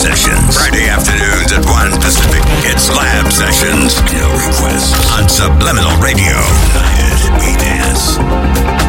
Sessions. Friday afternoons at 1 Pacific. It's Lab Sessions. No requests on Subliminal Radio. United we dance.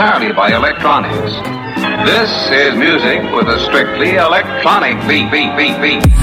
Entirely by electronics. This is music with a strictly electronic beat, beat, beat, beat.